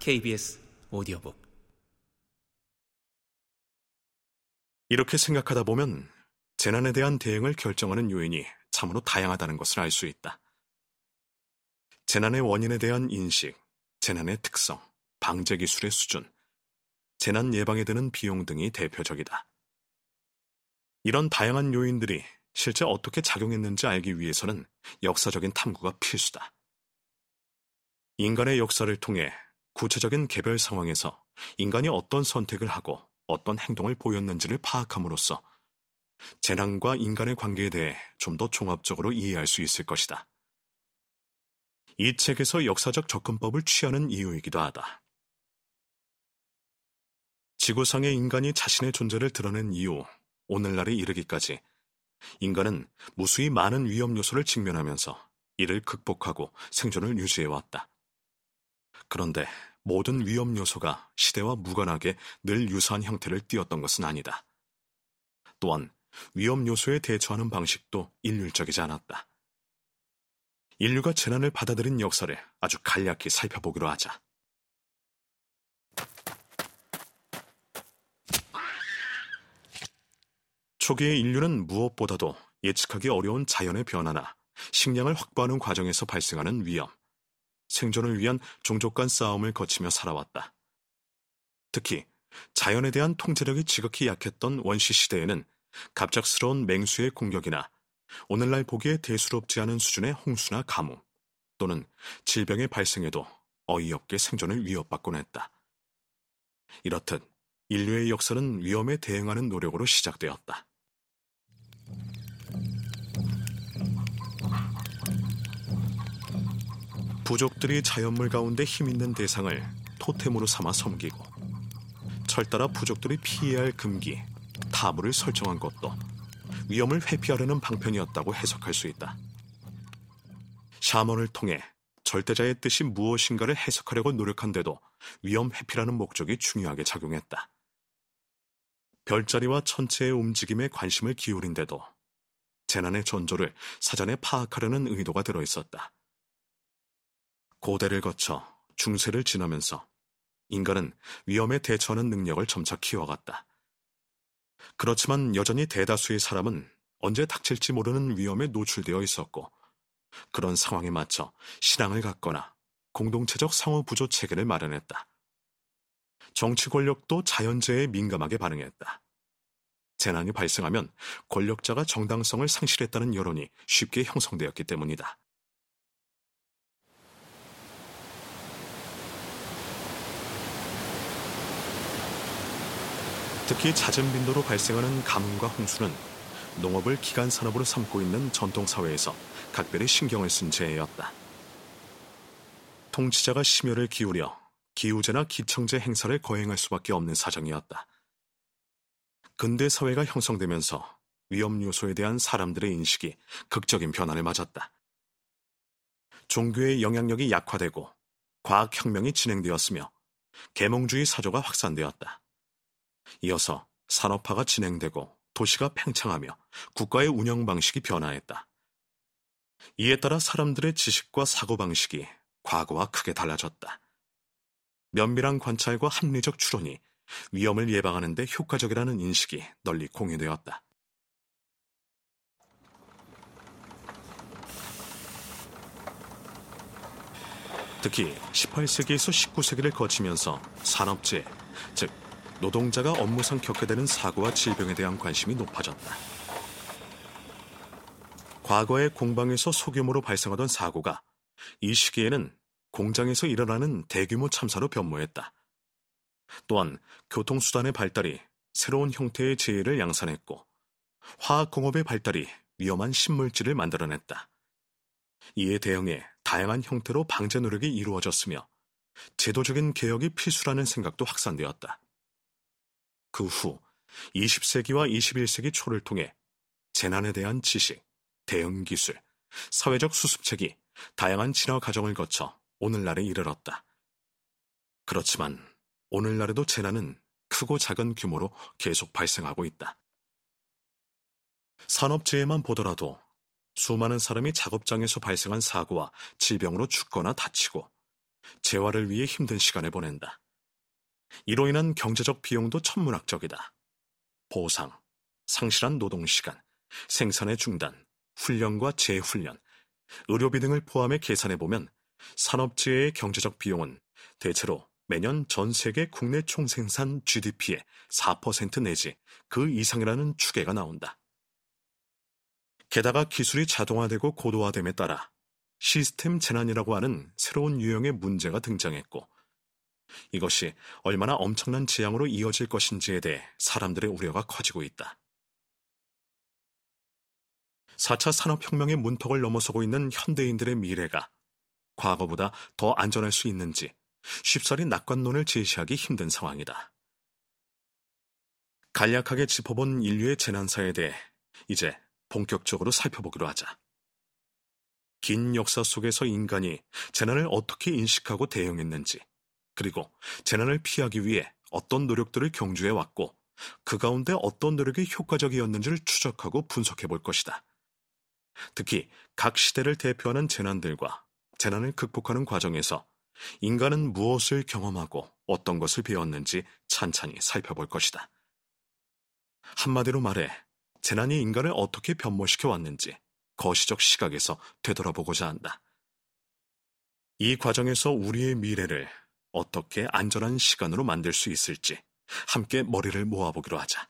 KBS 오디오북 이렇게 생각하다 보면 재난에 대한 대응을 결정하는 요인이 참으로 다양하다는 것을 알 수 있다. 재난의 원인에 대한 인식, 재난의 특성, 방제 기술의 수준, 재난 예방에 드는 비용 등이 대표적이다. 이런 다양한 요인들이 실제 어떻게 작용했는지 알기 위해서는 역사적인 탐구가 필수다. 인간의 역사를 통해 구체적인 개별 상황에서 인간이 어떤 선택을 하고 어떤 행동을 보였는지를 파악함으로써 재난과 인간의 관계에 대해 좀 더 종합적으로 이해할 수 있을 것이다. 이 책에서 역사적 접근법을 취하는 이유이기도 하다. 지구상의 인간이 자신의 존재를 드러낸 이후 오늘날에 이르기까지 인간은 무수히 많은 위험 요소를 직면하면서 이를 극복하고 생존을 유지해왔다. 그런데 모든 위험 요소가 시대와 무관하게 늘 유사한 형태를 띠었던 것은 아니다. 또한 위험 요소에 대처하는 방식도 일률적이지 않았다. 인류가 재난을 받아들인 역사를 아주 간략히 살펴보기로 하자. 초기의 인류는 무엇보다도 예측하기 어려운 자연의 변화나 식량을 확보하는 과정에서 발생하는 위험, 생존을 위한 종족 간 싸움을 거치며 살아왔다. 특히 자연에 대한 통제력이 지극히 약했던 원시 시대에는 갑작스러운 맹수의 공격이나 오늘날 보기에 대수롭지 않은 수준의 홍수나 가뭄 또는 질병의 발생에도 어이없게 생존을 위협받곤 했다. 이렇듯 인류의 역사는 위험에 대응하는 노력으로 시작되었다. 부족들이 자연물 가운데 힘있는 대상을 토템으로 삼아 섬기고 철따라 부족들이 피해야 할 금기, 타물을 설정한 것도 위험을 회피하려는 방편이었다고 해석할 수 있다. 샤먼을 통해 절대자의 뜻이 무엇인가를 해석하려고 노력한데도 위험 회피라는 목적이 중요하게 작용했다. 별자리와 천체의 움직임에 관심을 기울인데도 재난의 전조를 사전에 파악하려는 의도가 들어 있었다. 고대를 거쳐 중세를 지나면서 인간은 위험에 대처하는 능력을 점차 키워갔다. 그렇지만 여전히 대다수의 사람은 언제 닥칠지 모르는 위험에 노출되어 있었고, 그런 상황에 맞춰 신앙을 갖거나 공동체적 상호 부조 체계를 마련했다. 정치 권력도 자연재해에 민감하게 반응했다. 재난이 발생하면 권력자가 정당성을 상실했다는 여론이 쉽게 형성되었기 때문이다. 특히 잦은 빈도로 발생하는 가뭄과 홍수는 농업을 기간 산업으로 삼고 있는 전통 사회에서 각별히 신경을 쓴 죄였다. 통치자가 심혈을 기울여 기후제나 기청제 행사를 거행할 수밖에 없는 사정이었다. 근대 사회가 형성되면서 위험 요소에 대한 사람들의 인식이 극적인 변화를 맞았다. 종교의 영향력이 약화되고 과학혁명이 진행되었으며 계몽주의 사조가 확산되었다. 이어서 산업화가 진행되고 도시가 팽창하며 국가의 운영 방식이 변화했다. 이에 따라 사람들의 지식과 사고방식이 과거와 크게 달라졌다. 면밀한 관찰과 합리적 추론이 위험을 예방하는 데 효과적이라는 인식이 널리 공유되었다. 특히 18세기에서 19세기를 거치면서 산업재, 즉 노동자가 업무상 겪게 되는 사고와 질병에 대한 관심이 높아졌다. 과거에 공방에서 소규모로 발생하던 사고가 이 시기에는 공장에서 일어나는 대규모 참사로 변모했다. 또한 교통수단의 발달이 새로운 형태의 재해를 양산했고 화학공업의 발달이 위험한 신물질을 만들어냈다. 이에 대응해 다양한 형태로 방제 노력이 이루어졌으며 제도적인 개혁이 필수라는 생각도 확산되었다. 그 후 20세기와 21세기 초를 통해 재난에 대한 지식, 대응 기술, 사회적 수습책이 다양한 진화 과정을 거쳐 오늘날에 이르렀다. 그렇지만 오늘날에도 재난은 크고 작은 규모로 계속 발생하고 있다. 산업재해만 보더라도 수많은 사람이 작업장에서 발생한 사고와 질병으로 죽거나 다치고 재활을 위해 힘든 시간을 보낸다. 이로 인한 경제적 비용도 천문학적이다. 보상, 상실한 노동시간, 생산의 중단, 훈련과 재훈련, 의료비 등을 포함해 계산해 보면 산업재해의 경제적 비용은 대체로 매년 전 세계 국내 총생산 GDP의 4% 내지 그 이상이라는 추계가 나온다. 게다가 기술이 자동화되고 고도화됨에 따라 시스템 재난이라고 하는 새로운 유형의 문제가 등장했고 이것이 얼마나 엄청난 재앙으로 이어질 것인지에 대해 사람들의 우려가 커지고 있다. 4차 산업혁명의 문턱을 넘어서고 있는 현대인들의 미래가 과거보다 더 안전할 수 있는지 쉽사리 낙관론을 제시하기 힘든 상황이다. 간략하게 짚어본 인류의 재난사에 대해 이제 본격적으로 살펴보기로 하자. 긴 역사 속에서 인간이 재난을 어떻게 인식하고 대응했는지, 그리고 재난을 피하기 위해 어떤 노력들을 경주해 왔고, 그 가운데 어떤 노력이 효과적이었는지를 추적하고 분석해 볼 것이다. 특히 각 시대를 대표하는 재난들과 재난을 극복하는 과정에서 인간은 무엇을 경험하고 어떤 것을 배웠는지 찬찬히 살펴볼 것이다. 한마디로 말해 재난이 인간을 어떻게 변모시켜 왔는지 거시적 시각에서 되돌아보고자 한다. 이 과정에서 우리의 미래를 어떻게 안전한 시간으로 만들 수 있을지 함께 머리를 모아보기로 하자.